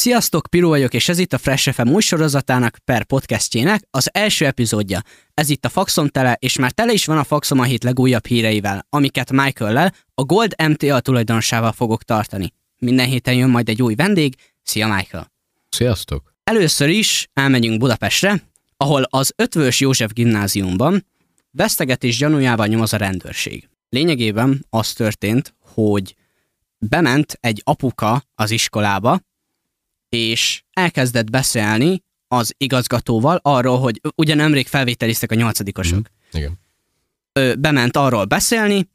Sziasztok, Piru vagyok, és ez itt a Fresh FM új sorozatának per podcastjének az első epizódja. Ez itt a Faxom tele, és már tele is van a Faxom a hét legújabb híreivel, amiket Michael-lel, a Gold MTA tulajdonosával fogok tartani. Minden héten jön majd egy új vendég. Szia, Michael! Sziasztok! Először is elmegyünk Budapestre, ahol az Ötvös József gimnáziumban vesztegetés gyanújával nyomoz a rendőrség. Lényegében az történt, hogy bement egy apuka az iskolába, és elkezdett beszélni az igazgatóval arról, hogy ugye nemrég felvételiztek a nyolcadikosok. Mm, igen. Ö, bement arról beszélni,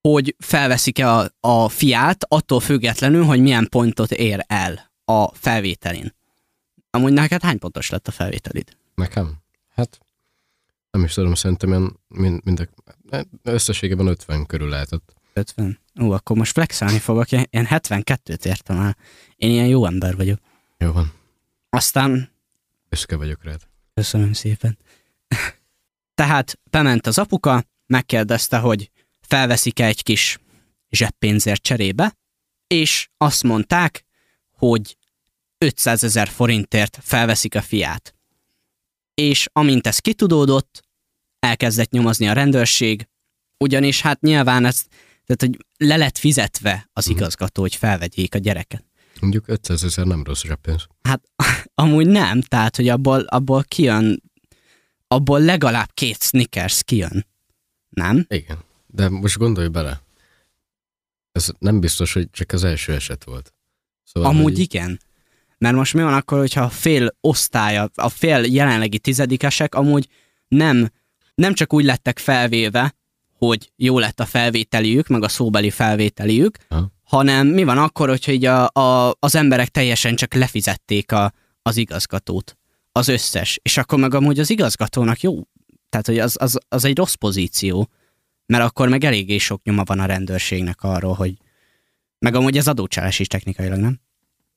hogy felveszik-e a, a fiát, attól függetlenül, hogy milyen pontot ér el a felvételin. Amúgy neked hány pontos lett a felvételid? Nekem? Hát nem is tudom, szerintem ilyen mind, mind, összességében 50 körül lehetett. 50. Ú, akkor most flexálni fogok, én 72-t értem el. Én ilyen jó ember vagyok. Jó van. Aztán... Büszke vagyok rád. Köszönöm szépen. Tehát bement az apuka, megkérdezte, hogy felveszik-e egy kis zseppénzért cserébe, és azt mondták, hogy 500 ezer forintért felveszik a fiát. És amint ez kitudódott, elkezdett nyomozni a rendőrség, ugyanis hát nyilván ez, tehát hogy le lett fizetve az mhm. igazgató, hogy felvegyék a gyereket. Mondjuk 500 ezer nem rossz zseppénz. Hát amúgy nem, tehát hogy abból, abból kijön, abból legalább két Snickers kijön. Nem? Igen, de most gondolj bele. Ez nem biztos, hogy csak az első eset volt. Szóval, Amúgy hogy... igen. Mert most mi van akkor, hogyha a fél osztálya, a fél jelenlegi tizedikesek amúgy nem, nem csak úgy lettek felvéve, hogy jó lett a felvételiük, meg a szóbeli felvételiük, ha. Hanem mi van akkor, hogyha így a, a, az emberek teljesen csak lefizették a, az igazgatót, az összes, és akkor meg amúgy az igazgatónak jó, tehát hogy az, az, az egy rossz pozíció, mert akkor meg eléggé sok nyoma van a rendőrségnek arról, hogy meg amúgy ez adócsalás is technikailag, nem?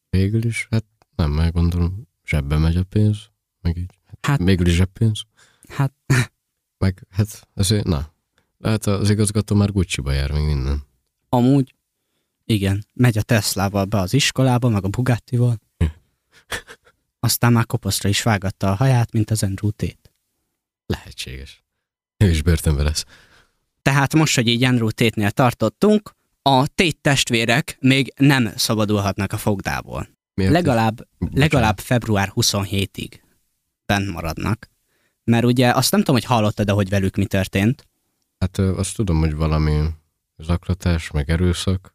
Végül is, hát nem, meg gondolom, zsebbe megy a pénz, meg így. Hát, hát végül is zseppénz. Hát. Meg, hát azért, na, lehet az igazgató már Gucci-ba jár még minden. Amúgy, igen, megy a Teslával be az iskolába, meg a Bugattival. Aztán már koposzra is vágatta a haját, mint az Andrew Tate. Lehetséges. Ő is börtönbe lesz. Tehát most, hogy így Andrew Tate-nél tartottunk, a Tate testvérek még nem szabadulhatnak a fogdából. Miért legalább, legalább február 27-ig bent maradnak. Mert ugye azt nem tudom, hogy hallottad, de hogy velük mi történt. Hát azt tudom, hogy valami zaklatás, meg erőszak,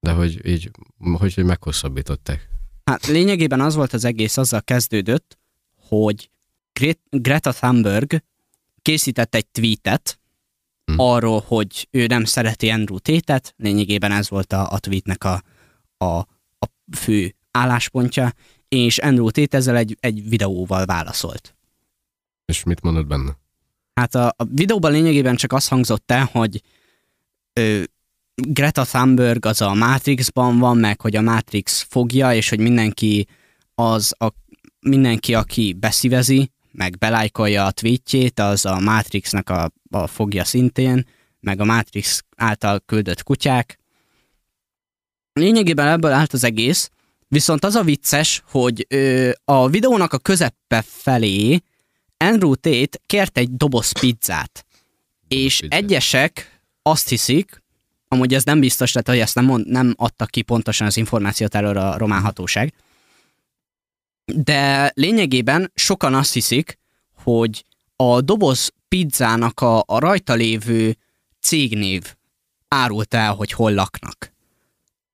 de hogy így, hogy, hogy meghosszabbították. Hát lényegében az volt az egész, azzal kezdődött, hogy Greta Thunberg készített egy tweetet hmm. arról, hogy ő nem szereti Andrew Tate-et, lényegében ez volt a, a tweetnek a, a, a fő álláspontja, és Andrew Tate ezzel egy, egy videóval válaszolt. És mit mondott benne? Hát a, a videóban lényegében csak az hangzott el, hogy ö, Greta Thunberg az a Matrixban van, meg hogy a Matrix fogja, és hogy mindenki az a, mindenki, aki beszívezi, meg belájkolja a tweetjét, az a Matrixnak a, a fogja szintén, meg a Matrix által küldött kutyák. Lényegében ebből állt az egész, viszont az a vicces, hogy ö, a videónak a közepe felé Andrew Tate kért egy doboz pizzát, és Pizza. egyesek azt hiszik, amúgy ez nem biztos, tehát hogy ezt nem, mond, nem adta ki pontosan az információt erről a román hatóság, de lényegében sokan azt hiszik, hogy a doboz pizzának a, a rajta lévő cégnév árult el, hogy hol laknak.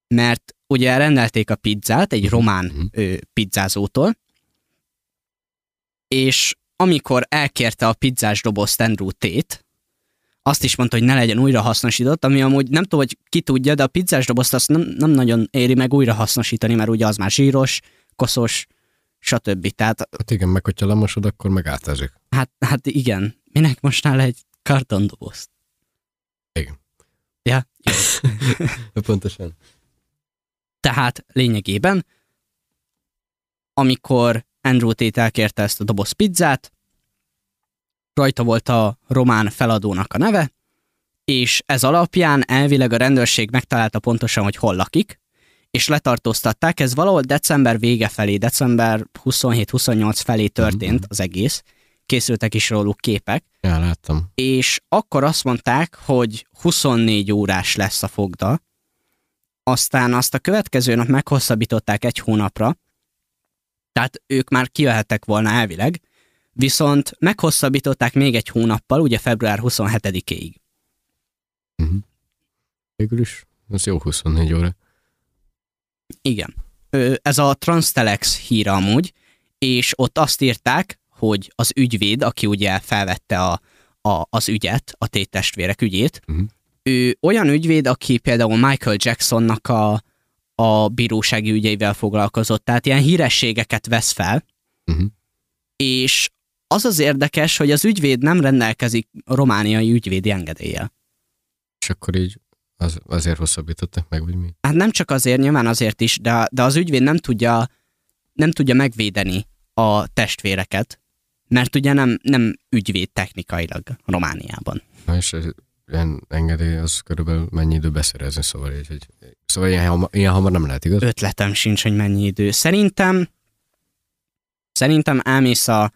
Mert ugye rendelték a pizzát egy román mhm. ö, pizzázótól, és amikor elkérte a pizzás dobozt Andrew Tate, azt is mondta, hogy ne legyen újra hasznosított, ami amúgy nem tudom, hogy ki tudja, de a pizzás dobozt azt nem, nem nagyon éri meg újra hasznosítani, mert ugye az már zsíros, koszos, stb. Tehát, hát igen, meg hogyha lemosod, akkor meg átezik. Hát, hát igen. Minek mostnál egy kartondobozt? Igen. Ja? Pontosan. Tehát lényegében, amikor Andrew Tate elkérte ezt a doboz pizzát, rajta volt a román feladónak a neve, és ez alapján elvileg a rendőrség megtalálta pontosan, hogy hol lakik, és letartóztatták. Ez valahol december vége felé, december 27-28 felé történt Mhm. az egész. Készültek is róluk képek, Ja, láttam. és akkor azt mondták, hogy 24 órás lesz a fogda, aztán azt a következő nap meghosszabbították egy hónapra, tehát ők már kijöhettek volna elvileg, viszont meghosszabbították még egy hónappal, ugye február 27-ig. Uh-huh. Végül is, ez jó 24 óra. Igen. Ez a Transtelex híra amúgy, és ott azt írták, hogy az ügyvéd, aki ugye felvette a, a, az ügyet, a téttestvérek ügyét, Mhm. ő olyan ügyvéd, aki például Michael Jacksonnak a, a bírósági ügyeivel foglalkozott, tehát ilyen hírességeket vesz fel, Uh-huh. és az az érdekes, hogy az ügyvéd nem rendelkezik romániai ügyvédi engedéllyel. És akkor így az, azért hosszabbították meg, vagy mi? Hát nem csak azért, nyilván azért is, de, de az ügyvéd nem tudja, nem tudja megvédeni a testvéreket, mert ugye nem, nem ügyvéd technikailag Romániában. Na és ez- ilyen engedély az körülbelül mennyi idő beszerezni, szóval így, hogy, szóval ilyen, hamar, ilyen hamar nem lehet, igaz? Ötletem sincs, hogy mennyi idő. Szerintem szerintem elmész a,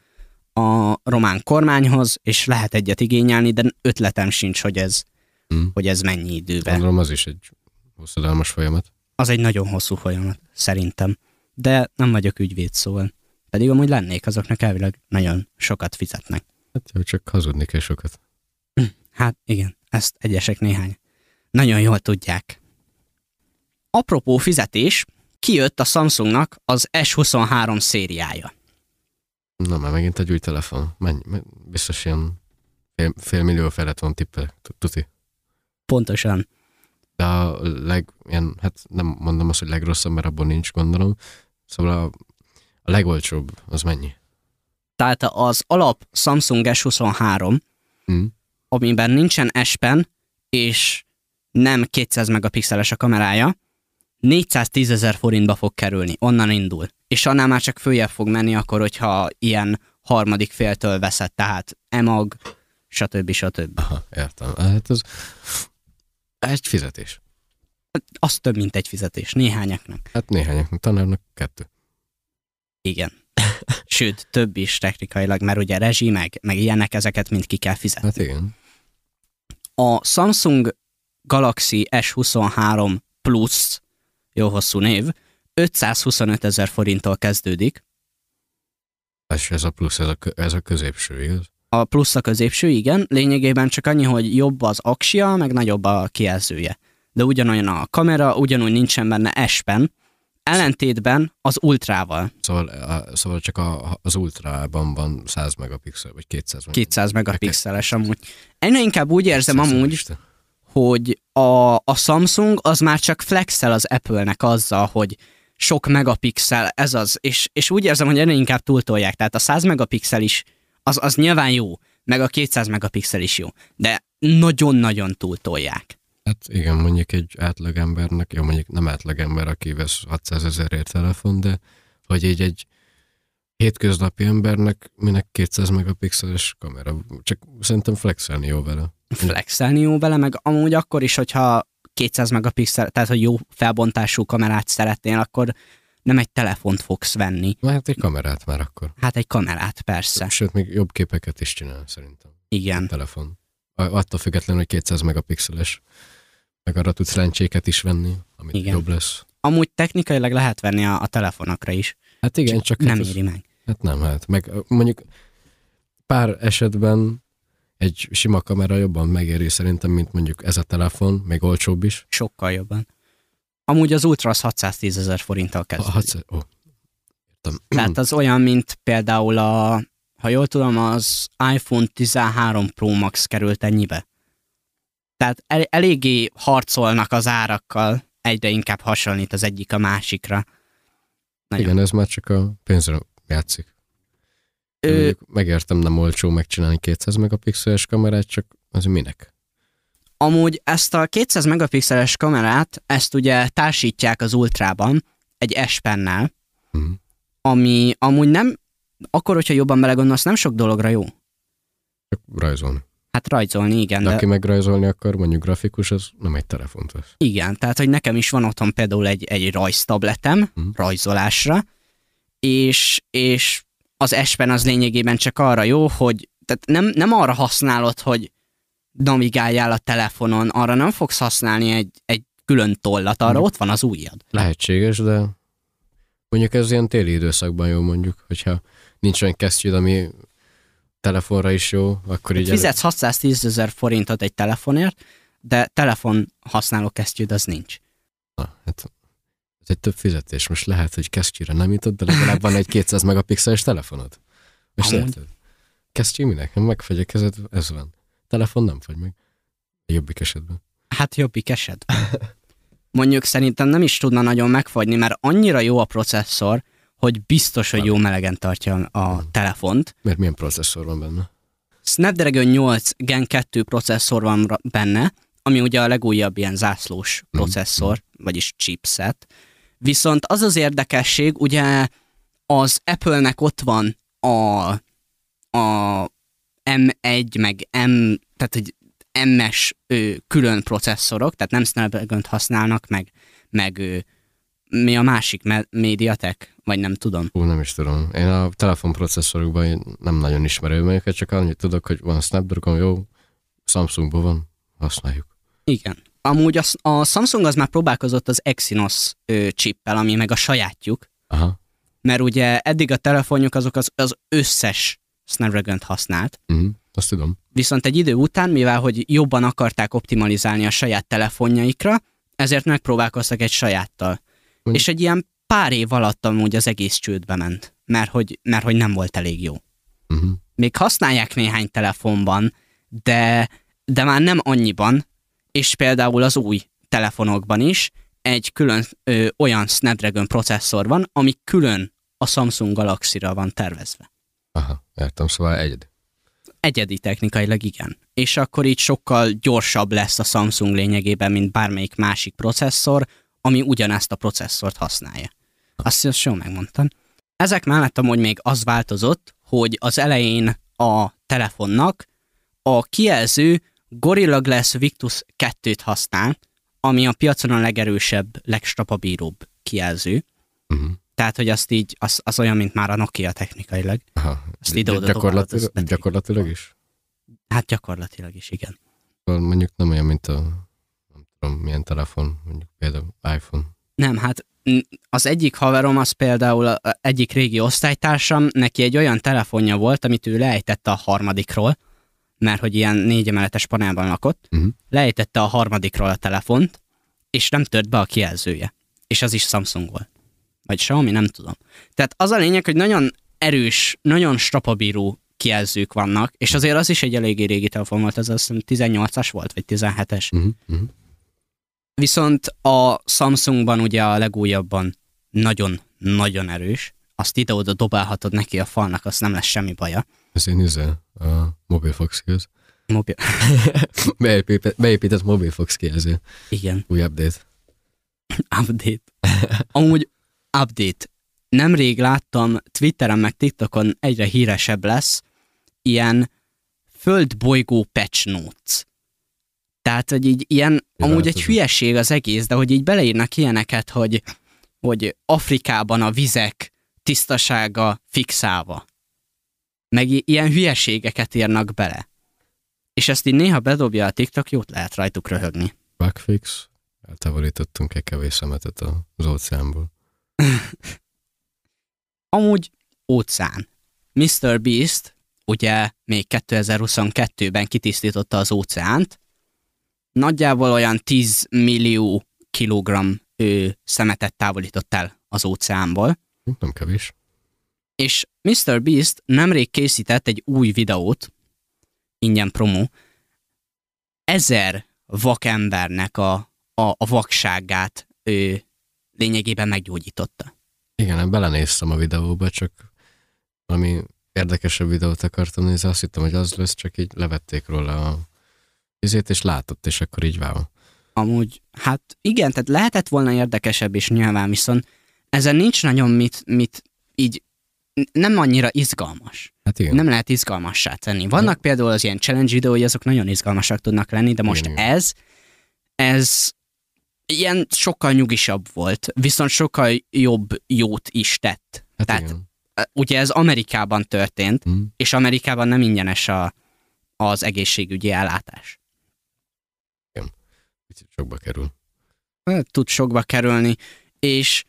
a román kormányhoz, és lehet egyet igényelni, de ötletem sincs, hogy ez, Hm. hogy ez mennyi időbe. Gondolom az is egy hosszadalmas folyamat. Az egy nagyon hosszú folyamat, szerintem. De nem vagyok ügyvéd, szóval. Pedig amúgy lennék, azoknak elvileg nagyon sokat fizetnek. Hát jó, csak hazudni kell sokat. Hát igen, ezt egyesek néhány. Nagyon jól tudják. Apropó fizetés, kijött a Samsungnak az S23 szériája. Na, már megint egy új telefon. Mennyi? me- Biztos ilyen fél, fél millió felett van tippel, tu- tuti. Pontosan. De a leg, ilyen, hát nem mondom azt, hogy legrosszabb, mert abból nincs gondolom. Szóval a, a legolcsóbb, az mennyi? Tehát az alap Samsung S23, Hm? amiben nincsen S és nem 200 megapixeles a kamerája, 410 ezer forintba fog kerülni, onnan indul. És annál már csak följebb fog menni akkor, hogyha ilyen harmadik féltől veszed, tehát EMAG, stb. stb. Aha, értem. Hát ez egy fizetés. Az több, mint egy fizetés, néhányaknak. Hát néhányaknak, tanárnak kettő. Igen. Sőt, több is technikailag, mert ugye rezsi, meg, meg ilyenek, ezeket mind ki kell fizetni. Hát igen. A Samsung Galaxy S23 Plus, jó hosszú név, 525 ezer forinttól kezdődik. És ez a plusz, ez a, ez a középső, igaz? A plusz a középső, igen, lényegében csak annyi, hogy jobb az aksia, meg nagyobb a kijelzője. De ugyanolyan a kamera, ugyanúgy nincsen benne S-pen, ellentétben az ultrával, Szóval, a, szóval csak a, az ultrában van 100 megapixel, vagy 200 megapixel. 200 megapixeles amúgy. Ennél inkább úgy érzem amúgy, Isten. hogy a, a Samsung az már csak flexel az Apple-nek azzal, hogy sok megapixel, ez az, és, és úgy érzem, hogy ennél inkább túltolják, tehát a 100 megapixel is, az, az nyilván jó, meg a 200 megapixel is jó, de nagyon-nagyon túltolják. Hát igen, mondjuk egy átlagembernek, jó mondjuk nem átlagember, aki vesz 600 ezerért telefon, de hogy így egy hétköznapi embernek minek 200 megapixeles kamera, csak szerintem flexelni jó vele. Flexelni jó vele, meg amúgy akkor is, hogyha 200 megapixel, tehát hogy jó felbontású kamerát szeretnél, akkor nem egy telefont fogsz venni. Hát egy kamerát már akkor. Hát egy kamerát, persze. Sőt, még jobb képeket is csinál szerintem. Igen. telefon. A- Attól függetlenül, hogy 200 megapixeles. Meg arra tudsz lencséket is venni, amit Igen. Jobb lesz. Amúgy technikailag lehet venni a, a telefonokra is. Hát igen, csak nem hát, éri meg. hát nem, hát meg mondjuk pár esetben egy sima kamera jobban megéri szerintem, mint mondjuk ez a telefon, még olcsóbb is. Sokkal jobban. Amúgy az Ultra az 610 ezer forinttal kezdődik. hatsz- ó, értem. Tehát az olyan, mint például a, ha jól tudom, az iPhone 13 Pro Max került ennyibe. Tehát el, eléggé harcolnak az árakkal, egyre inkább hasonlít az egyik a másikra. Nagyon. Igen, ez már csak a pénzre játszik. Mondjuk megértem, nem olcsó megcsinálni 200 megapixeles kamerát, csak az minek? Amúgy ezt a 200 megapixeles kamerát, ezt ugye társítják az Ultrában egy S pennel, Mhm. ami amúgy nem, akkor, hogyha jobban belegondolsz, nem sok dologra jó. Csak rajzolni. Hát rajzolni, igen. De, De, aki megrajzolni akar, mondjuk grafikus, az nem egy telefont vesz. igen, tehát hogy nekem is van otthon például egy, egy rajztabletem Mhm. rajzolásra, és, és az espen az lényegében csak arra jó, hogy tehát nem, nem arra használod, hogy navigáljál a telefonon, arra nem fogsz használni egy, egy külön tollat, arra ott van az ujjad. Lehetséges, de mondjuk ez ilyen téli időszakban jó mondjuk, hogyha nincs olyan kesztyűd, ami telefonra is jó, akkor így... Fizetsz 610 ezer forintot egy telefonért, de telefon használó kesztyűd az nincs. Na, hát egy több fizetés. Most lehet, hogy kesztyűre nem jutott, de legalább van egy 200 megapixeles telefonod. Most érted? Kesztyű minek? Megfagy a kezed, ez van. Telefon nem fagy meg. A jobbik esetben. Hát jobbik eset. Mondjuk szerintem nem is tudna nagyon megfagyni, mert annyira jó a processzor, hogy biztos, hogy jó melegen tartja a telefont. Mert milyen processzor van benne? Snapdragon 8 Gen 2 processzor van benne, ami ugye a legújabb ilyen zászlós processzor, vagyis chipset. Viszont az az érdekesség, ugye az Apple-nek ott van a, a M1 meg M, tehát egy MS ö, külön processzorok, tehát nem Snapdragon-t használnak, meg, meg ö, mi a másik, Mediatek, vagy nem tudom. Ú, nem is tudom. Én a telefonprocesszorokban nem nagyon ismerem őket, csak annyit tudok, hogy van Snapdragon, jó, Samsungban van, használjuk. Igen. Amúgy a, a Samsung az már próbálkozott az Exynos ö, chippel, ami meg a sajátjuk, Aha. mert ugye eddig a telefonjuk azok az, az összes Snapdragon-t használt, Uh-huh. Azt tudom. viszont egy idő után, mivel hogy jobban akarták optimalizálni a saját telefonjaikra, ezért megpróbálkoztak egy sajáttal. Mondj- És egy ilyen pár év alatt amúgy az egész csődbe ment, mert hogy, mert hogy nem volt elég jó. Uh-huh. még használják néhány telefonban, de, de már nem annyiban, és például az új telefonokban is egy külön ö, olyan Snapdragon processzor van, ami külön a Samsung Galaxy-ra van tervezve. Aha, értem, szóval egyedi. Egyedi technikailag igen. És akkor így sokkal gyorsabb lesz a Samsung lényegében, mint bármelyik másik processzor, ami ugyanezt a processzort használja. Azt azt jól megmondtam. Ezek mellett amúgy még az változott, hogy az elején a telefonnak a kijelző Gorilla Glass Victus 2-t használ, ami a piacon a legerősebb, legstrapabíróbb kijelző. Uh-huh. Tehát, hogy azt így, az, az olyan, mint már a Nokia technikailag. Aha. Azt ide-oda gyakorlatilag, dobálod, az gyakorlatilag is? Hát gyakorlatilag is, igen. Szóval mondjuk nem olyan, mint a nem tudom, milyen telefon, mondjuk például iPhone. Nem, hát az egyik haverom, az például a egyik régi osztálytársam, neki egy olyan telefonja volt, amit ő leejtette a harmadikról, mert hogy ilyen négy emeletes panelban lakott, Uh-huh. leejtette a harmadikról a telefont, és nem tört be a kijelzője. És az is Samsung volt. Vagy Xiaomi, nem tudom. Tehát az a lényeg, hogy nagyon erős, nagyon strapabíró kijelzők vannak, és azért az is egy eléggé régi telefon volt, ez azt hiszem 18-as volt, vagy 17-es. Uh-huh. Uh-huh. Viszont a Samsungban ugye a legújabban nagyon-nagyon erős, azt ide-oda dobálhatod neki a falnak, azt nem lesz semmi baja. Ez én izé, a Mobilfox igaz? Mobil... Beépített, beépített Mobilfox kijelző. Igen, Új update. update. Amúgy update. Nemrég láttam Twitteren meg TikTokon egyre híresebb lesz ilyen földbolygó patch notes. Tehát, hogy így ilyen, amúgy egy hülyeség az egész, de hogy így beleírnak ilyeneket, hogy, hogy Afrikában a vizek tisztasága fixálva. Meg ilyen hülyeségeket írnak bele. És ezt így néha bedobja a TikTok, jót lehet rajtuk röhögni. Bugfix. Eltávolítottunk egy kevés szemetet az óceánból. Amúgy óceán. Mr. Beast ugye még 2022-ben kitisztította az óceánt, nagyjából olyan 10 millió kilogramm ő szemetet távolított el az óceánból, Nem kevés. És Mr. Beast nemrég készített egy új videót, ingyen promo, ezer vakembernek a, a, a vakságát ő lényegében meggyógyította. Igen, én belenéztem a videóba, csak valami érdekesebb videót akartam nézni, azt hittem, hogy az lesz, csak így levették róla a izét, és látott, és akkor így wow. Amúgy, hát igen, tehát lehetett volna érdekesebb is nyilván, viszont ezen nincs nagyon mit, mit így nem annyira izgalmas. Hát igen. Nem lehet izgalmassá tenni. Vannak például az ilyen challenge videói, azok nagyon izgalmasak tudnak lenni, de most Igen, igen. ez, ez ilyen sokkal nyugisabb volt, viszont sokkal jobb jót is tett. hát tehát- igen. Ugye ez Amerikában történt, Hm. és Amerikában nem ingyenes a, az egészségügyi ellátás. Picit sokba kerül. tud sokba kerülni, és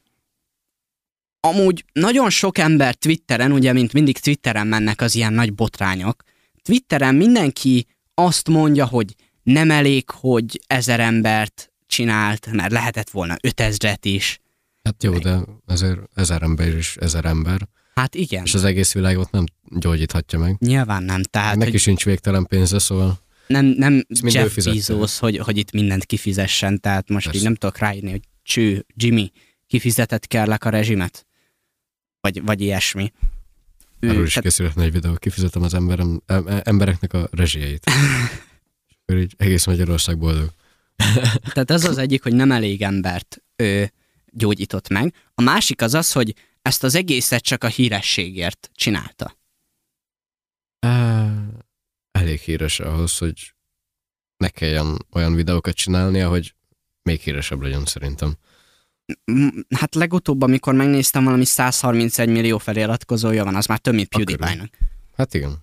amúgy nagyon sok ember Twitteren, ugye mint mindig Twitteren mennek az ilyen nagy botrányok, Twitteren mindenki azt mondja, hogy nem elég, hogy ezer embert csinált, mert lehetett volna ötezret is. Hát jó, de ezért ezer ember is ezer ember, Hát igen, és az egész világot nem gyógyíthatja meg. nyilván nem. Tehát, Hát, Neki hogy sincs végtelen pénze, szóval nem, nem Jeff. Bezos, hogy, hogy itt mindent kifizessen, tehát most Persze. így nem tudok ráírni, hogy cső, Jimmy, kifizetett kérlek a rezsimet? Vagy, vagy ilyesmi. Ő- arról is tehát- készülhetne egy videó, kifizetem az emberem, em- embereknek a rezsijeit. és akkor így egész Magyarország boldog. Tehát ez az egyik, hogy nem elég embert ö, gyógyított meg. A másik az az, hogy ezt az egészet csak a hírességért csinálta. Elég híres ahhoz, hogy ne kelljen olyan videókat csinálnia, hogy még híresebb legyen szerintem. Hát legutóbb, amikor megnéztem, valami 131 millió feliratkozója van, az már több, mint PewDiePie-nak. Hát igen.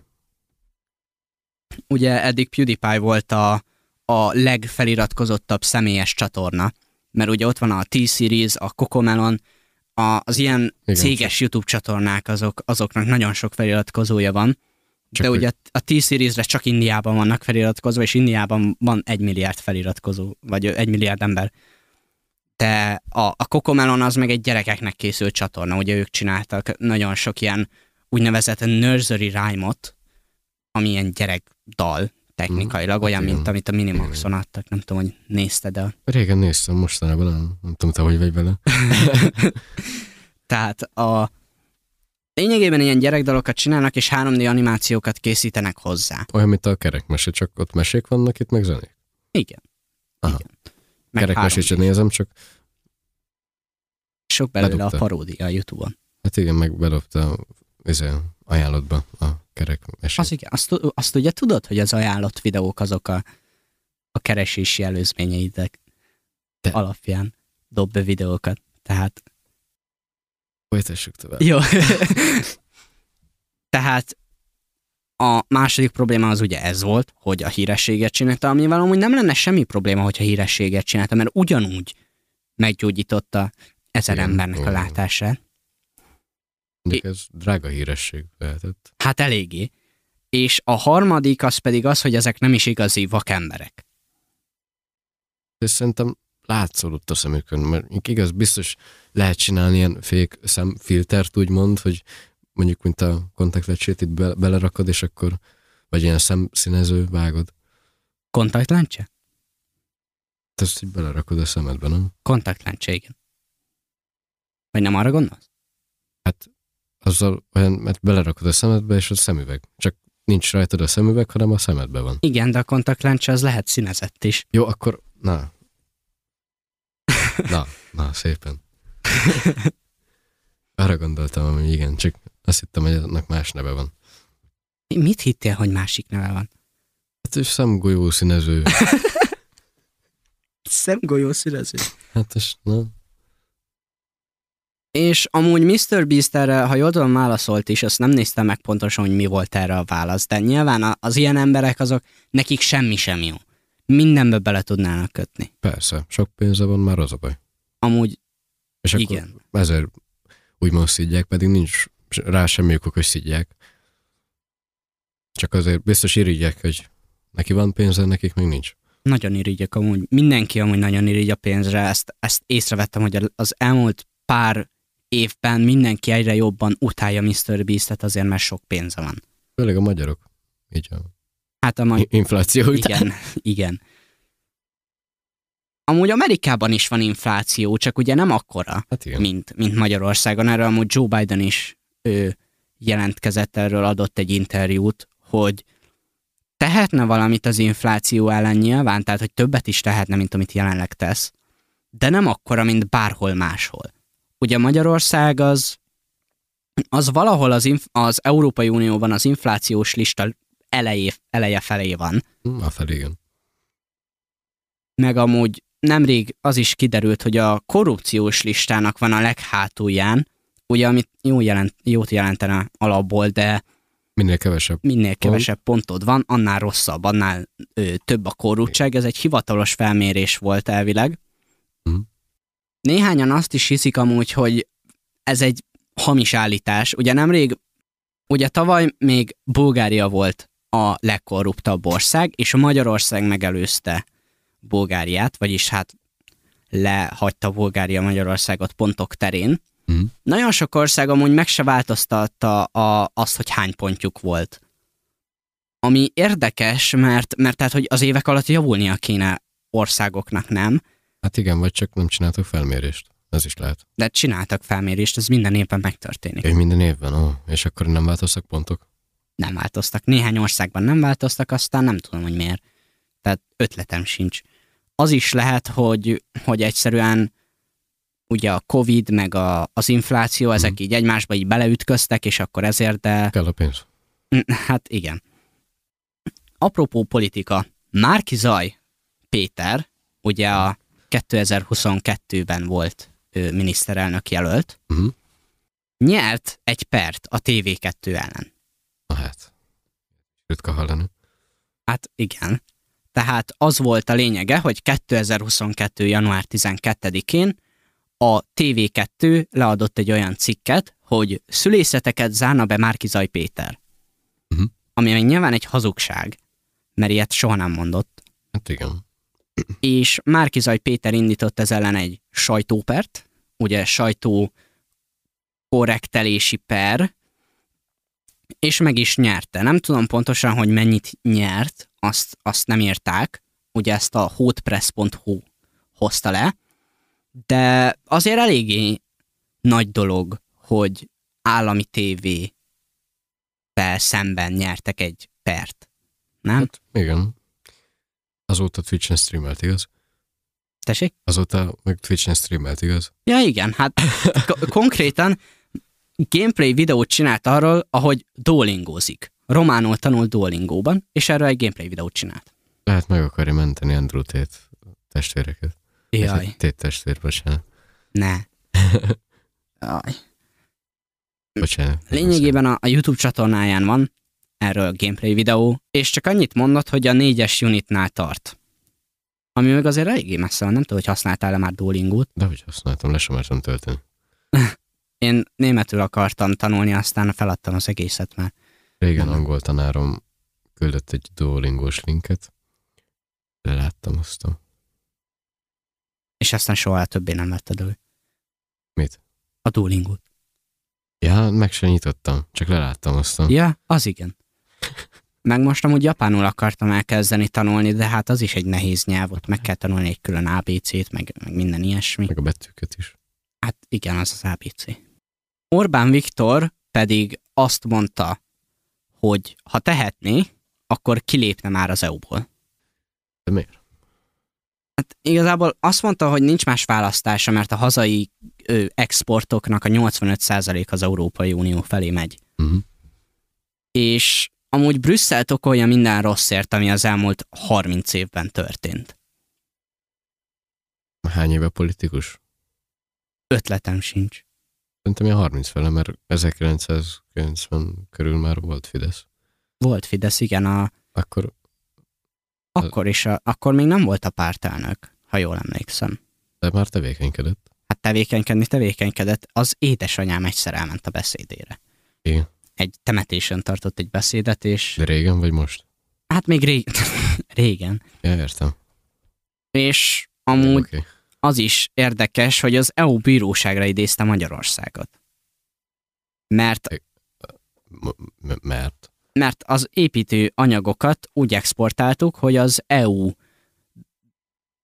Ugye eddig PewDiePie volt a, a legfeliratkozottabb személyes csatorna, mert ugye ott van a T-Series, a Cocomelon, a, az ilyen Igen, céges YouTube csatornák, azok, azoknak nagyon sok feliratkozója van, Csak de ugye a T-Series-re csak Indiában vannak feliratkozva, és Indiában van egy milliárd feliratkozó, vagy egy milliárd ember. De a, a Cocomelon az meg egy gyerekeknek készült csatorna, ugye ők csináltak nagyon sok ilyen úgynevezett nursery rhyme-ot, ami ilyen gyerekdal technikailag, Mm, olyan, igen. mint amit a Minimaxon adtak, nem tudom, hogy nézted el. Régen néztem, mostanában nem, nem tudom, te hogy vagy vele. Tehát a lényegében ilyen gyerekdalokat csinálnak, és 3D animációkat készítenek hozzá. Olyan, mint a kerekmese, csak ott mesék vannak, itt meg zenék. Igen. Aha. Igen. 3D. nézem, csak Sok belőle Bedobta. a paródia a Youtube-on. hát igen, meg bedobta izé, ajánlatba a kerekmesét. Az igen, azt, azt ugye tudod, hogy az ajánlott videók azok a, a keresési előzményeidek De- alapján dob be videókat. Tehát Folytassuk tovább. Jó. Tehát a második probléma az ugye ez volt, hogy a hírességet csinálta, amivel amúgy nem lenne semmi probléma, hogyha hírességet csinálta, mert ugyanúgy meggyógyította ezer Igen, embernek a látását. Mondjuk ez drága híresség lehetett. Hát eléggé. És a harmadik az pedig az, hogy ezek nem is igazi vakemberek. És szerintem látszódott a szemükön, mert igaz, biztos lehet csinálni ilyen fék szemfiltert, úgymond, hogy mondjuk, mint a kontaktlecsét itt be, belerakod, és akkor, vagy ilyen szemszínező vágod. Kontaktlencse? Te ezt így belerakod a szemedbe, nem? Kontaktlencse, igen. Vagy nem arra gondolsz? Hát azzal olyan, mert belerakod a szemedbe, és a szemüveg. Csak nincs rajtad a szemüveg, hanem a szemedbe van. Igen, de a kontaktlencse az lehet színezett is. Jó, akkor, na. Na, na, szépen. Arra gondoltam, hogy igen, csak azt hittem, hogy annak más neve van. Mit hittél, hogy másik neve van? Hát és szemgolyó színező. Szemgolyó színező. Hát és, na, És amúgy Mr. Beast erre, ha jól tudom, válaszolt is, azt nem néztem meg pontosan, hogy mi volt erre a válasz, de nyilván az ilyen emberek azok, nekik semmi sem jó. Mindenbe bele tudnának kötni. persze, sok pénze van, már az a baj. Amúgy És akkor igen. ezért úgymond szidják, pedig nincs rá semmi okok, hogy szidják. Csak azért biztos irigyek, hogy neki van pénze, nekik még nincs. Nagyon irigyek amúgy. Mindenki amúgy nagyon irigy a pénzre. Ezt, ezt észrevettem, hogy az elmúlt pár évben mindenki egyre jobban utálja Mr. Beast-et azért, mert sok pénze van. Főleg a magyarok. Így a Hát a mai i- infláció után. Igen, igen. Amúgy Amerikában is van infláció, csak ugye nem akkora, Hát igen. mint, mint Magyarországon. Erről amúgy Joe Biden is ő jelentkezett, erről adott egy interjút, hogy tehetne valamit az infláció ellen nyilván, tehát hogy többet is tehetne, mint amit jelenleg tesz, de nem akkora, mint bárhol máshol. Ugye Magyarország az az valahol az, inf- az Európai Unióban az inflációs lista elejé, eleje felé van. Hm, A felé, igen. Meg amúgy nemrég az is kiderült, hogy a korrupciós listának van a leghátulján, ugye amit jó jelent, jót jelentene alapból, de Minél kevesebb. minél kevesebb pontod van, annál rosszabb, annál ö, több a korruptság. Ez egy hivatalos felmérés volt elvileg. Mhm. Néhányan azt is hiszik amúgy, hogy ez egy hamis állítás. Ugye nemrég, ugye tavaly még Bulgária volt a legkorruptabb ország, és a Magyarország megelőzte Bulgáriát, vagyis hát lehagyta Bulgária Magyarországot pontok terén. Hm. Nagyon sok ország amúgy meg se változtatta a, azt, hogy hány pontjuk volt. Ami érdekes, mert, mert tehát, hogy az évek alatt javulnia kéne országoknak, nem? Hát igen, vagy csak nem csináltak felmérést. Ez is lehet. De csináltak felmérést, ez minden évben megtörténik. Ő minden évben, ó, és akkor nem változtak pontok? Nem változtak. Néhány országban nem változtak, aztán nem tudom, hogy miért. Tehát ötletem sincs. Az is lehet, hogy, hogy egyszerűen ugye a Covid, meg a, az infláció, ezek Mhm. így egymásba így beleütköztek, és akkor ezért, de Kell a pénz. hát igen. Apropó politika, Márki Zaj Péter, ugye a 2022-ben volt ő, miniszterelnök jelölt, Uh-huh. nyert egy pert a TV2 ellen. Na hát. Ritka hallani. Hát igen. Tehát az volt a lényege, hogy 2022. január 12-én a TV2 leadott egy olyan cikket, hogy szülészeteket zárna be Márkizaj Péter. Mhm. Ami még nyilván egy hazugság, mert ilyet soha nem mondott. Hát igen. És Márkizaj Péter indított ez ellen egy sajtópert, ugye sajtó korrektelési per, és meg is nyerte. Nem tudom pontosan, hogy mennyit nyert, azt, azt nem írták, ugye ezt a hotpress.hu hozta le, de azért eléggé nagy dolog, hogy állami tévével szemben nyertek egy pert. Nem? Hát igen. Azóta Twitch-en streamelt, igaz? Tessék? Azóta meg Twitch-en streamelt, igaz? Ja igen, hát ko- konkrétan gameplay videót csinált arról, ahogy duolingózik. Románul tanul duolingóban, és erről egy gameplay videót csinált. Lehet meg akarja menteni Andrew Tate testvéreket. Jaj, Tate testvér, bocsánat. ne. Jaj. Bocsánat. Lényegében a, a YouTube csatornáján van erről gameplay videó, és csak annyit mondott, hogy a négyes unitnál tart. Ami meg azért eléggé messze van, nem tudom, hogy használtál-e már Duolingot. De hogy használtam, le sem mertem tölteni. Én németül akartam tanulni, aztán feladtam az egészet már. Régen Nem. angol tanárom küldött egy duolingós linket. Leláttam azt a... És aztán soha többé nem vetted elő. Mit? A Duolingot. Ja, meg sem nyitottam, csak leláttam azt a... Ja, az igen. Meg most amúgy japánul akartam elkezdeni tanulni, de hát az is egy nehéz nyelv, ott meg kell tanulni egy külön ABC-t, meg, meg minden ilyesmi. Meg a betűket is. Hát igen, az az ABC. Orbán Viktor pedig azt mondta, hogy ha tehetné, akkor kilépne már az EU-ból. De miért? Hát igazából azt mondta, hogy nincs más választása, mert a hazai ö, exportoknak a 85% az Európai Unió felé megy. Uh-huh. És amúgy Brüsszelt okolja minden rosszért, ami az elmúlt 30 évben történt. Hány éve politikus? Ötletem sincs. Szerintem ilyen 30 fele, mert 1990 körül már volt Fidesz. Volt Fidesz, igen, a, Akkor akkor is, a, akkor még nem volt a pártelnök, ha jól emlékszem. de már tevékenykedett. Hát tevékenykedni tevékenykedett, az édesanyám egyszer elment a beszédére. Igen. Egy temetésen tartott egy beszédet, és De régen vagy most? hát még ré... régen. Ja, értem. És amúgy Oké. az is érdekes, hogy az EU bíróságra idézte Magyarországot. Mert, m- mert. Mert az építő anyagokat úgy exportáltuk, hogy az EU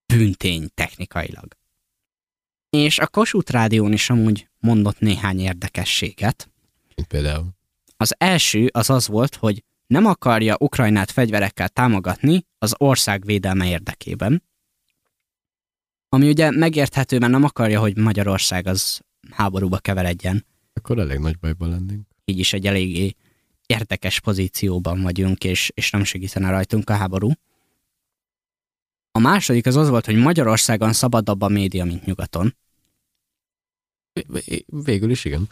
bűntény technikailag. És a Kossuth Rádión is amúgy mondott néhány érdekességet. Például. Az első az az volt, hogy nem akarja Ukrajnát fegyverekkel támogatni az ország védelme érdekében. Ami ugye megérthető, mert nem akarja, hogy Magyarország az háborúba keveredjen. Akkor elég nagy bajban lennénk. így is egy eléggé érdekes pozícióban vagyunk, és, és nem segítene rajtunk a háború. A második az az volt, hogy Magyarországon szabadabb a média, mint nyugaton. Vé- vé- Végül is igen.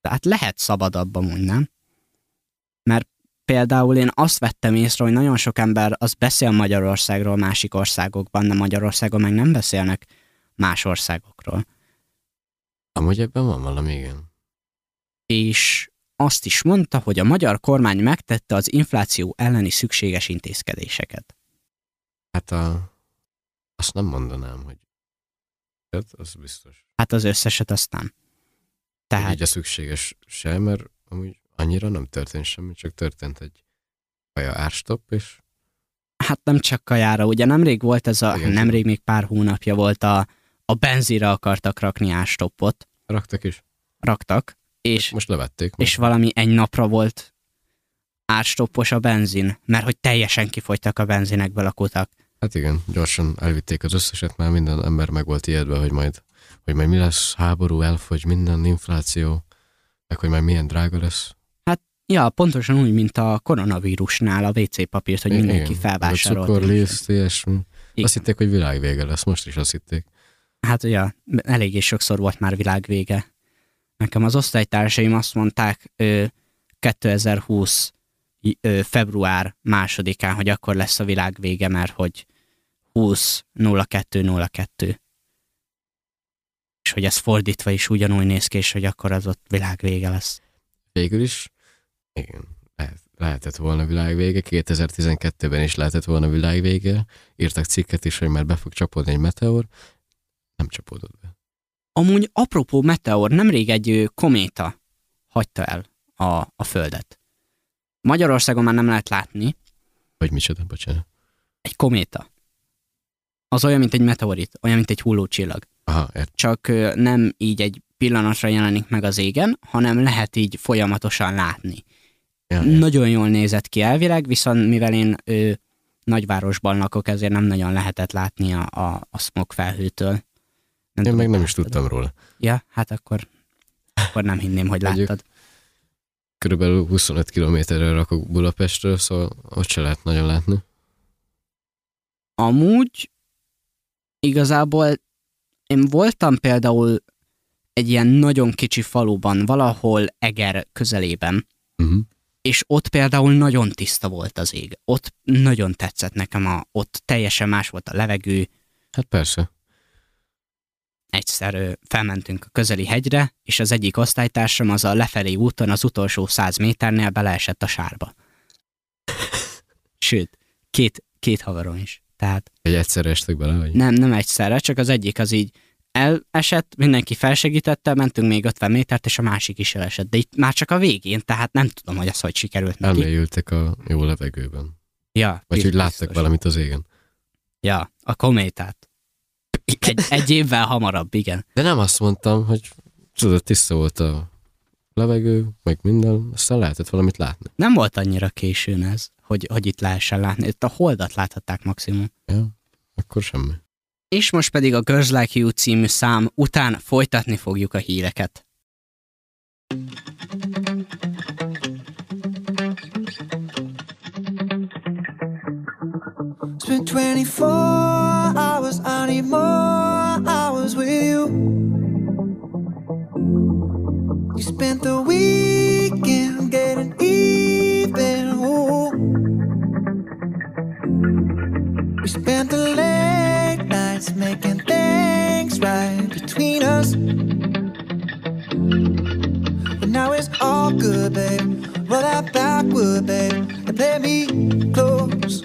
Tehát lehet szabadabb amúgy, nem? Mert például én azt vettem észre, hogy nagyon sok ember az beszél Magyarországról másik országokban, de Magyarországon meg nem beszélnek más országokról. Amúgy ebben van valami, igen. És azt is mondta, hogy a magyar kormány megtette az infláció elleni szükséges intézkedéseket. Hát a... Azt nem mondanám, hogy... Hát, az biztos. Hát az összeset azt nem. Tehát... Így a szükséges se, mert amúgy annyira nem történt semmi, csak történt egy kaja árstopp, és Hát nem csak kajára, ugye nemrég volt ez a, Igen, nemrég még pár hónapja volt a, a benzinre akartak rakni ástoppot, raktak is. raktak, és, Most levették. és valami egy napra volt árstoppos a benzin, mert hogy teljesen kifogytak a benzinekből a kutak. Hát igen, gyorsan elvitték az összeset, már minden ember meg volt ijedve, hogy majd, hogy majd mi lesz, háború, elfogy minden, infláció, meg hogy majd milyen drága lesz. Ja, pontosan úgy, mint a koronavírusnál a WC papírt, hogy mindenki Igen, felvásárolt. A cukorliszt, ilyesmi. Azt hitték, hogy világvége lesz, most is azt hitték. Hát ugye, eléggé sokszor volt már világvége. Nekem az osztálytársaim azt mondták ö, 2020 ö, február másodikán, hogy akkor lesz a világvége, mert hogy 20 02 02 és hogy ez fordítva is ugyanúgy néz ki, és hogy akkor az ott világvége lesz. Végül is, igen, lehet, lehetett volna világvége, 2012-ben is lehetett volna világvége, írtak cikket is, hogy már be fog csapódni egy meteor, nem csapódott be. Amúgy apropó meteor, nemrég egy kométa hagyta el a, a Földet. Magyarországon már nem lehet látni, Vagy micsoda, bocsánat. egy kométa. Az olyan, mint egy meteorit, olyan, mint egy hullócsillag. Aha, ért. Csak nem így egy pillanatra jelenik meg az égen, hanem lehet így folyamatosan látni. Ja. Nagyon jól nézett ki elvileg, viszont mivel én ö, nagyvárosban lakok, ezért nem nagyon lehetett látni a, a, a smog felhőtől. Nem Én tudom, meg nem is láttad? tudtam róla. Ja, hát akkor, akkor nem hinném, hogy láttad. Körülbelül 25 kilométerre rakok Budapestről, szóval ott se lehet nagyon látni. Amúgy igazából én voltam például egy ilyen nagyon kicsi faluban, valahol Eger közelében, Uh-huh. és ott például nagyon tiszta volt az ég. Ott nagyon tetszett nekem, a, ott teljesen más volt a levegő. Hát persze. Egyszer felmentünk a közeli hegyre, és az egyik osztálytársam az a lefelé úton az utolsó száz méternél beleesett a sárba. Sőt, két, két haveron is. Tehát Egy egyszerre estek bele, vagy? Nem, nem egyszerre, csak az egyik az így elesett, mindenki felsegítette, mentünk még 50 métert, és a másik is elesett. De itt már csak a végén, tehát nem tudom, hogy ez hogy sikerült neki. Elmélyültek a jó levegőben. Ja, Vagy biztos. hogy láttak valamit az égen. Ja, a kométát. Egy, egy évvel hamarabb, igen. De nem azt mondtam, hogy tudod, tiszta volt a levegő, meg minden, aztán lehetett valamit látni. Nem volt annyira későn ez, hogy, hogy itt lehessen látni. Itt a holdat láthatták maximum. Ja, akkor semmi. És most pedig a Girls Like You című szám után folytatni fogjuk a híreket. Spent 24 hours, I need more hours with you. You spent the weekend getting even. Ooh. We spent the late nights making things right between us. But now it's all good, babe. Roll that backward, babe, and play me close.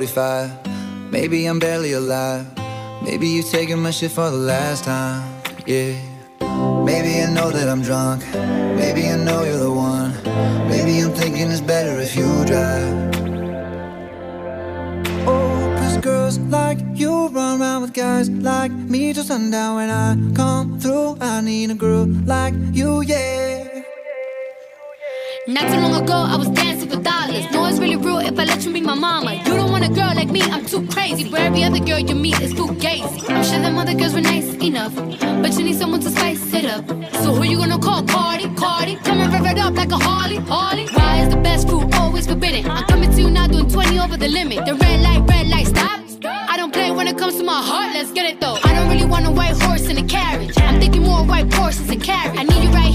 6:45. Maybe I'm barely alive. Maybe you're taking my shit for the last time. Yeah. Maybe I know that I'm drunk. Maybe I know you're the one. Maybe I'm thinking it's better if you drive. Oh, cause girls like you run around with guys like me till sundown. When I come through, I need a girl like you, yeah. Not too long ago, I was dollars. No, it's really real if I let you be my mama. You don't want a girl like me, I'm too crazy. For every other girl you meet is fugazi. I'm sure them other girls were nice enough, but you need someone to spice it up. So who you gonna call? Cardi, Cardi. Come and rev it up like a Harley, Harley. Why is the best food always forbidden? I'm coming to you now, doing 20 over the limit. The red light, red light, stop. I don't play when it comes to my heart, let's get it though. I don't really want a white horse in a carriage. I'm thinking more white horses and carriage. I need you right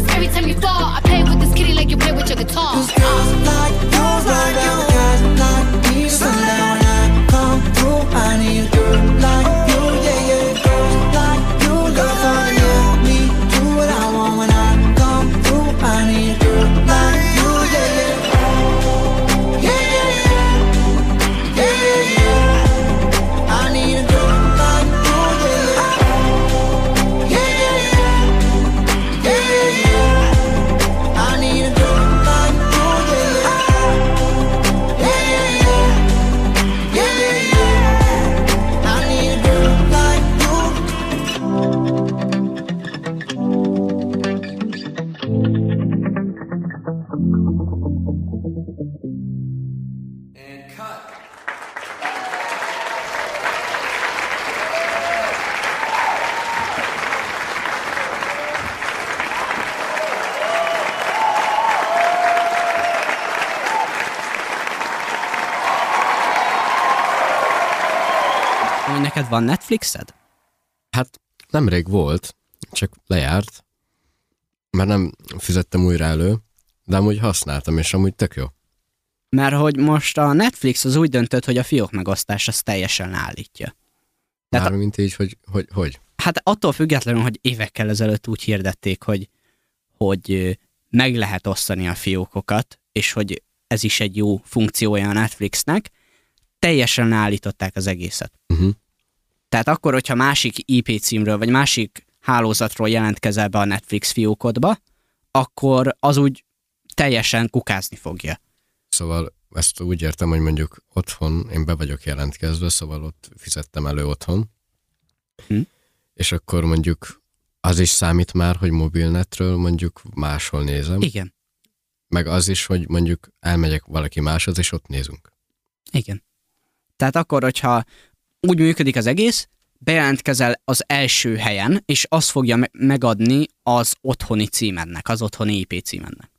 cause every time you fall, I play with this kitty like you play with your guitar. Cause girls like you. Around with guys like me. Sundown. When I come through, I need a girl like van Netflixed? Hát nemrég volt, csak lejárt, mert nem fizettem újra elő, de amúgy használtam, és amúgy tök jó. Mert hogy most a Netflix az úgy döntött, hogy a fiók megosztás azt teljesen állítja. Tehát a- Mármint így, hogy, hogy, hogy? Hát attól függetlenül, hogy évekkel ezelőtt úgy hirdették, hogy, hogy meg lehet osztani a fiókokat, és hogy ez is egy jó funkciója a Netflixnek, teljesen állították az egészet. Uh-huh. Tehát akkor, hogyha másik IP címről, vagy másik hálózatról jelentkezel be a Netflix fiókodba, akkor az úgy teljesen kukázni fogja. Szóval ezt úgy értem, hogy mondjuk otthon én be vagyok jelentkezve, szóval ott fizettem elő otthon, Hm. és akkor mondjuk az is számít már, hogy mobilnetről mondjuk máshol nézem, Igen, meg az is, hogy mondjuk elmegyek valaki máshoz, és ott nézünk. igen. Tehát akkor, hogyha úgy működik az egész, bejelentkezel az első helyen, és az fogja me- megadni az otthoni címednek, az otthoni IP címednek.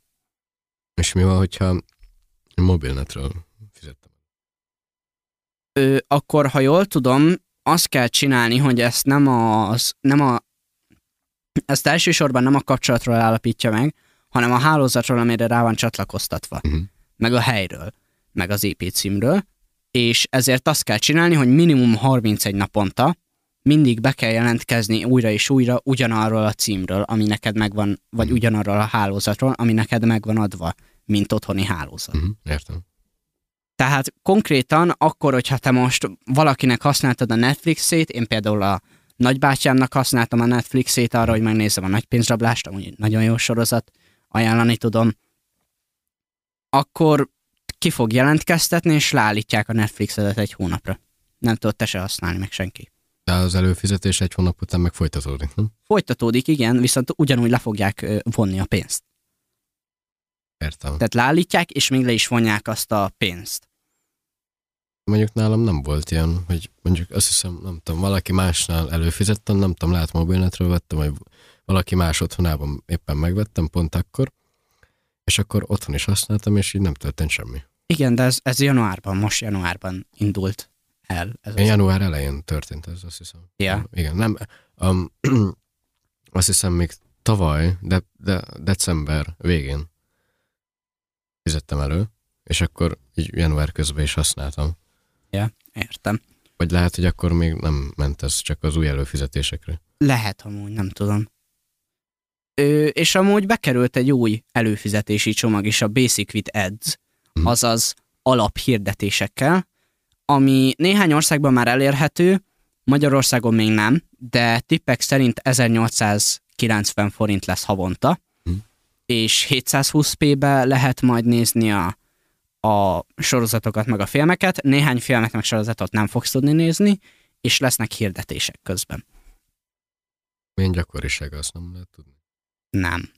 És mi van, hogyha mobilnetről fizettem? Ö, akkor, ha jól tudom, azt kell csinálni, hogy ezt nem az, nem a, ezt elsősorban nem a kapcsolatról állapítja meg, hanem a hálózatról, amire rá van csatlakoztatva, Uh-huh. meg a helyről, meg az IP címről, és ezért azt kell csinálni, hogy minimum 31 naponta mindig be kell jelentkezni újra és újra ugyanarról a címről, ami neked megvan, vagy ugyanarról a hálózatról, ami neked megvan adva, mint otthoni hálózat. Uh-huh. Értem. Tehát konkrétan akkor, hogyha te most valakinek használtad a Netflixét, én például a nagybátyámnak használtam a Netflixét arra, hogy megnézzem a nagy pénzrablást, amúgy nagyon jó sorozat, ajánlani tudom, akkor ki fog jelentkeztetni, és leállítják a Netflixedet egy hónapra. Nem tudod te se használni, meg senki. De az előfizetés egy hónap után meg folytatódik, nem? Folytatódik, igen, viszont ugyanúgy le fogják vonni a pénzt. Értem. Tehát leállítják, és még le is vonják azt a pénzt. Mondjuk nálam nem volt ilyen, hogy mondjuk azt hiszem, nem tudom, valaki másnál előfizettem, nem tudom, lehet mobilnetről vettem, vagy valaki más otthonában éppen megvettem pont akkor, és akkor otthon is használtam, és így nem történt semmi. Igen, de ez, ez januárban, most januárban indult el. Ez az január elején történt ez, azt hiszem. Ja. Igen, nem, um, azt hiszem még tavaly, de, de december végén fizettem elő, és akkor így január közben is használtam. Ja, értem. Vagy lehet, hogy akkor még nem ment ez csak az új előfizetésekre. Lehet amúgy, nem tudom. Ö, és amúgy bekerült egy új előfizetési csomag is, a Basic with Ads. Azaz alaphirdetésekkel, ami néhány országban már elérhető, Magyarországon még nem, de tippek szerint 1890 forint lesz havonta, Hm. és 720p-be lehet majd nézni a, a sorozatokat meg a filmeket. Néhány filmet meg sorozatot nem fogsz tudni nézni, és lesznek hirdetések közben. Milyen gyakoriság, azt nem lehet tudni. Nem.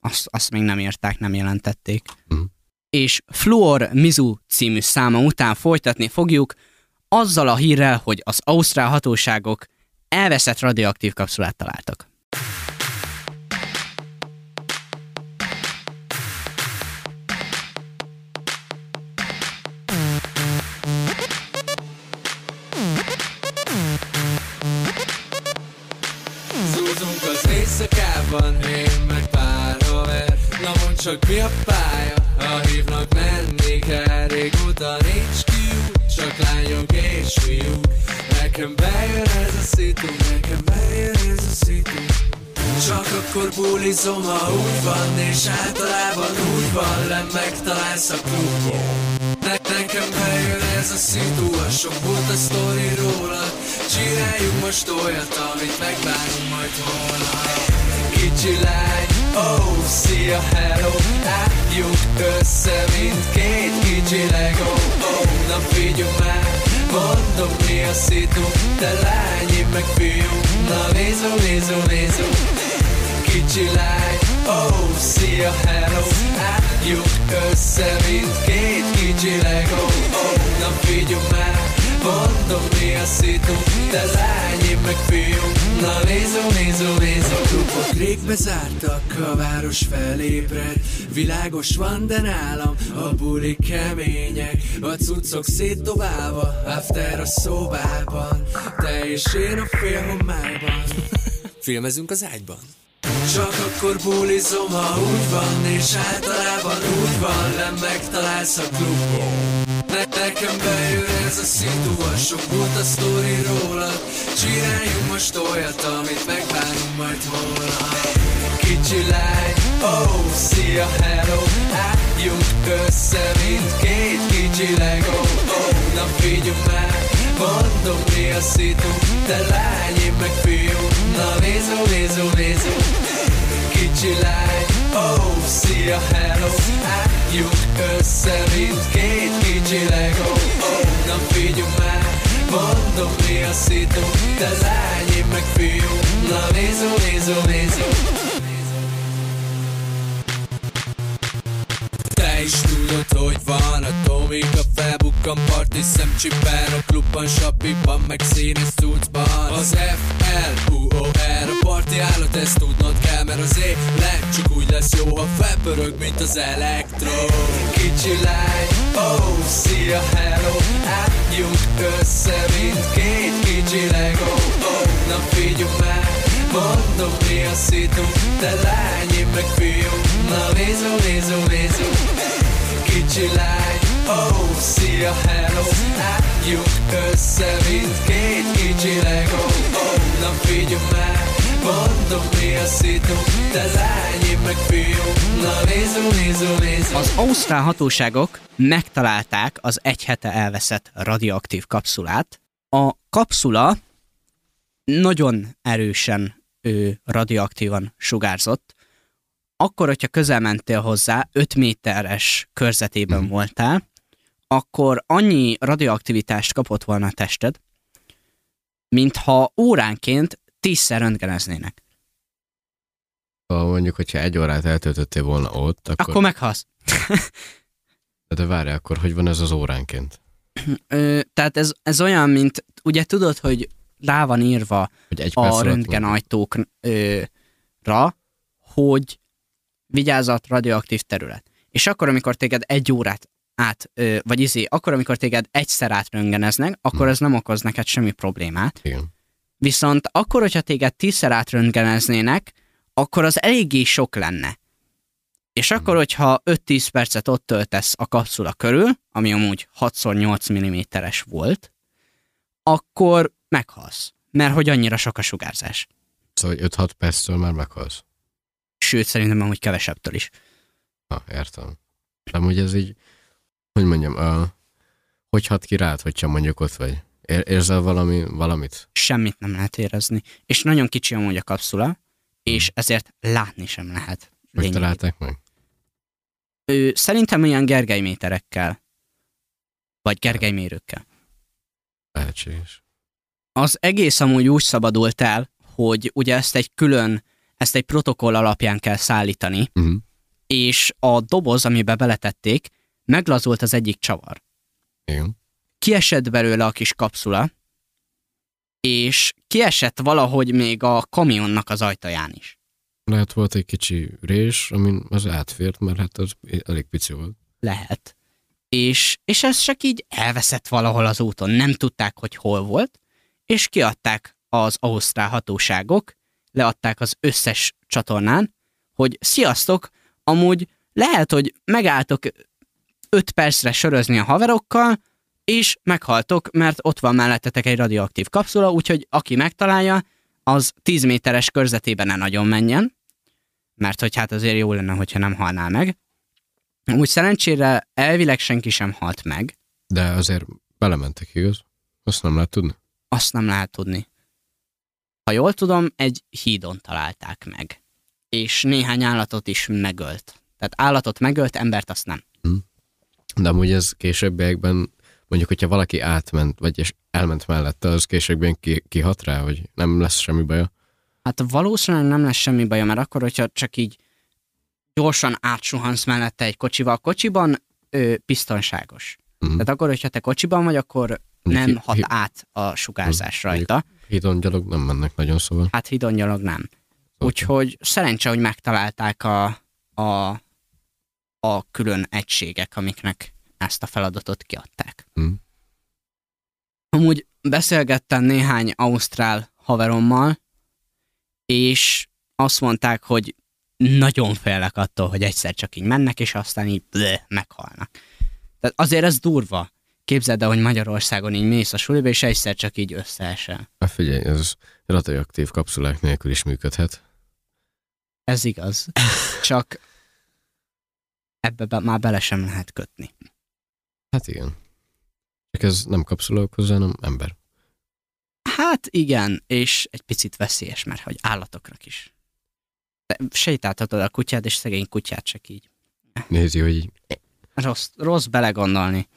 Azt, azt még nem írták, nem jelentették. Mhm. És Fluor Mizu című száma után folytatni fogjuk azzal a hírrel, hogy az ausztrál hatóságok elveszett radioaktív kapszulát találtak. Zúzunk az éjszakában, én meg pár haver Na mondd csak mi a pálya, ha hívnak menni kell Régóta nincs kiút, csak lányok és fiúk Nekem bejön ez a szitu, nekem bejön ez a szitu. Csak akkor bulizom, ha úgy van És általában úgy van, le megtalálsz a klubon. Ne- Nekem bejön ez a szitu, a sok volt a sztori rólad Csináljunk most olyat, amit megbánunk majd holnap Kicsi lány, oh, szia, hello. Álljunk össze, mint két kicsi Lego Oh, na figyelj már, mondom mi a szitu. Te lány, én meg fiú, na nézom, nézom, nézom Kicsi lány, oh, szia, hello. Álljunk össze, mint két kicsi Lego Oh, na figyelj már, mondom mi a szitu Te lány, én meg fiú, na nézom, nézom, nézom Klubok rég bezártak, a város felébred. Világos van, de nálam a bulik kemények. A cuccok szétdobálva, after a szobában. Te és én a félhomályban Filmezünk az ágyban? Csak akkor bulizom, ha úgy van És általában úgy van, nem megtalálsz a klubon ne- Nekem bejön ez a szitu, sok volt a sztori rólad Csináljunk most olyat, amit megbánunk majd holnap. Kicsi lány, oh, szia, hello. Álljunk össze, mint két kicsi Lego. Oh, na figyelj már, mondom mi a szitu. Te lány, én meg fiú, na nézom, nézom, nézom Kicsi lány, oh, szia, hello Álljunk össze, mint két kicsi Lego Oh, na figyelj már, mondom mi a szitu Te lány, én meg fiú, na nézom, nézom, nézom Te is tudod, hogy van a Tomika felbukkan parti szemcsipen A klubban, sapiban, meg színes cuccban. Az F-L-U-O-R a parti állat, ezt tudnod kell Mert az élet csak úgy lesz jó, ha felpörög, mint az elektro. Kicsi lány, oh, szia, hello Álljunk össze, mint két kicsi Lego. Oh, na figyelj már, mondom mi a szitu Te lány, én meg fiú, na nézom, nézom, nézom Kicsi lány, oh, szia, hello Álljunk össze, mint két kicsi Lego Oh, na figyelj már, mondom mi a szitu Te lány, én meg fiú, na nézom, nézom, nézom Az ausztrál hatóságok megtalálták az egy hete elveszett radioaktív kapszulát. A kapszula nagyon erősen ő, radioaktívan sugárzott. Akkor, hogyha közel mentél hozzá, 5 méteres körzetében Mhm. voltál, akkor annyi radioaktivitást kapott volna a tested, mintha óránként tízszer röntgeneznének. Ha mondjuk, hogyha egy órát eltöltöttél volna ott, akkor... Akkor meghalsz. De várj, akkor hogy van ez az óránként? Ö, tehát ez, ez olyan, mint ugye tudod, hogy rá van írva Hogy egy a röntgenajtókra, hogy vigyázat, radioaktív terület. És akkor, amikor téged egy órát át, ö, vagy izé, akkor, amikor téged egyszer átröntgeneznek, akkor Hmm. ez nem okoz neked semmi problémát. Igen. Viszont akkor, hogyha téged tízszer átröntgeneznének, akkor az eléggé sok lenne. És akkor, hogyha 5-10 percet ott töltesz a kapszula körül, ami amúgy 6x8 mm-es volt, akkor meghalsz. Mert hogy annyira sok a sugárzás. Szóval hogy 5-6 perctől már meghalsz. Sőt, szerintem amúgy kevesebbtől is. Ha, értem. De amúgy ez így, hogy mondjam, a, Hogy hat ki rád, hogyha mondjuk ott vagy? Ér- érzel valami, valamit? Semmit nem lehet érezni. És nagyon kicsi amúgy a kapszula, és ezért látni sem lehet. Hogy találták meg? Ő, szerintem olyan gergelyméterekkel, vagy gergelymérőkkel. Lehetséges. Az egész amúgy úgy szabadult el, hogy ugye ezt egy külön, ezt egy protokoll alapján kell szállítani, Uh-huh. és a doboz, amiben beletették, meglazult az egyik csavar. Igen. Kiesett belőle a kis kapszula, és kiesett valahogy még a kamionnak az ajtaján is. Lehet volt egy kicsi rés, amin az átfért, mert hát az elég pici volt. Lehet. És, és ez csak így elveszett valahol az úton. Nem tudták, hogy hol volt, és kiadták az ausztrál hatóságok, leadták az összes csatornán, hogy sziasztok, amúgy lehet, hogy megálltok 5 percre sörözni a haverokkal, és meghaltok, mert ott van mellettetek egy radioaktív kapszula, úgyhogy aki megtalálja, az 10 méteres körzetében ne nagyon menjen, mert hogy hát azért jó lenne, hogyha nem halnál meg. Úgy szerencsére elvileg senki sem halt meg, De azért belementek, igaz? Azt nem lehet tudni. azt nem lehet tudni. Ha jól tudom, egy hídon találták meg. És néhány állatot is megölt. Tehát állatot megölt, embert azt nem. De amúgy ez későbbiekben, mondjuk, hogyha valaki átment, vagy és elment mellette, az későbbiek ki, kihat rá, hogy nem lesz semmi baja. Hát valószínűleg nem lesz semmi baja, mert akkor, hogyha csak így gyorsan átsuhansz mellette egy kocsival, kocsiban ő, biztonságos. Mhm. Tehát akkor, hogyha te kocsiban vagy, akkor Mondjuk nem hi- hat hi- át a sugárzás Mhm. rajta. Hídon gyalog nem mennek nagyon, szóval. Hát hidon nyalog nem. Úgyhogy szerencse, hogy megtalálták a, a, a külön egységek, amiknek ezt a feladatot kiadták. Hm. Amúgy beszélgettem néhány ausztrál haverommal, és azt mondták, hogy nagyon félek attól, hogy egyszer csak így mennek, és aztán így bleh, meghalnak. Tehát azért ez durva. Képzeld el, hogy Magyarországon így mész a suliba, és egyszer csak így összeesel. Hát figyelj, ez radioaktív kapszulák nélkül is működhet. Ez igaz. Csak ebbe be, már bele sem lehet kötni. Hát igen. Csak ez nem kapszula okoz, hanem ember. Hát igen, és egy picit veszélyes, mert hogy állatoknak is. Te sétáltatod a kutyát, és szegény kutyát csak így. Nézi, hogy így- Rossz, rossz belegondolni.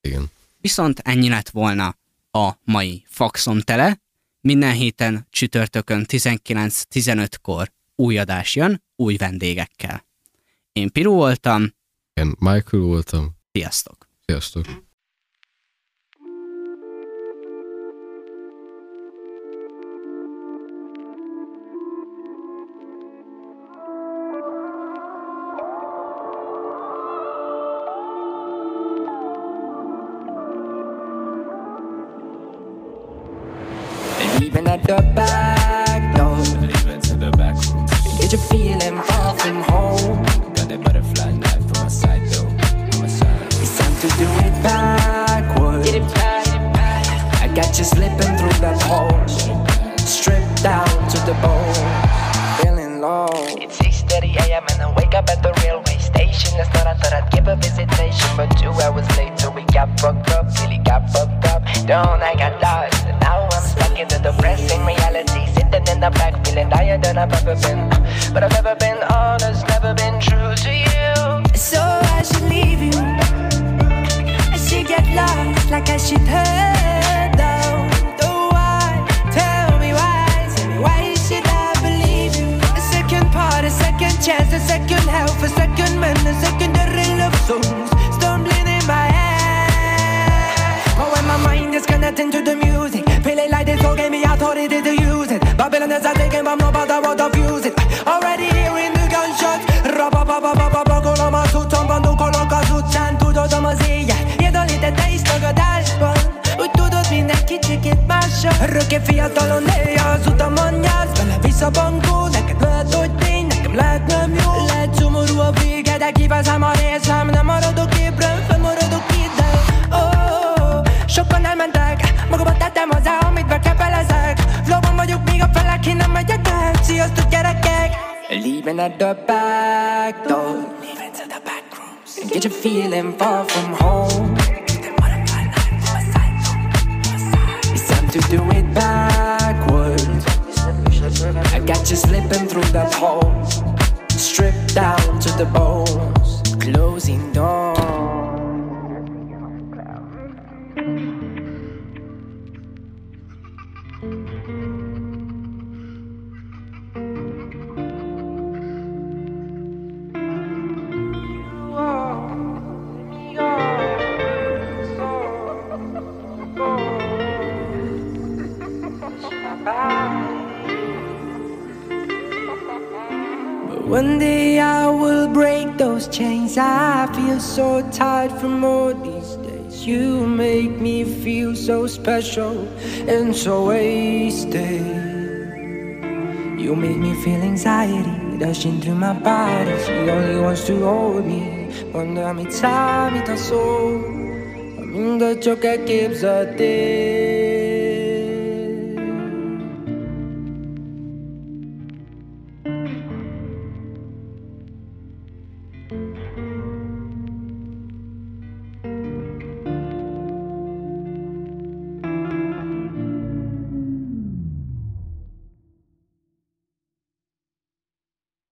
igen. Viszont ennyi lett volna a mai faxom tele. Minden héten csütörtökön 19-15-kor új adás jön, új vendégekkel. Én Piru voltam, Én Michael voltam. sziasztok! Sziasztok. Knife from my side though. On my side. It's time to do it backwards. Get it back. I got you slipping through that hole. Stripped down to the bone. Feeling low. It's 6:30 a.m. and I wake up at the railway station. Last night I thought I'd give a visitation, but two hours later we got fucked up. Really got fucked up. Don't I got lost, and now I'm stuck in the depressing reality. Sitting in the back, feeling higher than I've ever been. But I've never been honest, never been true to you. Like I should down. The why? Tell me why? Tell me why should I believe you? A second part, a second chance, a second health, a second a love songs in my head. But when my mind is to the music, feeling like this gave me use it. Babylon is a. Already hearing the gunshots. Örökké fiatalon néha az utamon nyász, vele visszabankó, neked lehet, hogy tény, nekem lehet nem jó. Lehet szomorú a vége, de kivezem a részem, nem maradok ébren, fennmaradok ide. Oh, sokan elmentek, magamba tettem hozzá, amit bekepelezek. Flowban vagyok, még a felek, én nem megyek el. Sziasztok gyerekek! Leaving at the back door. Leaving to the back rooms. Get you feeling far from home. To do it backwards. I got you slipping through that hole, stripped down to the bones, closing doors. So tired from all these days. You make me feel so special and so wasted. You make me feel anxiety rushing through my body. She only wants to hold me. Quando mi time da so, aminda ciò che keeps a day.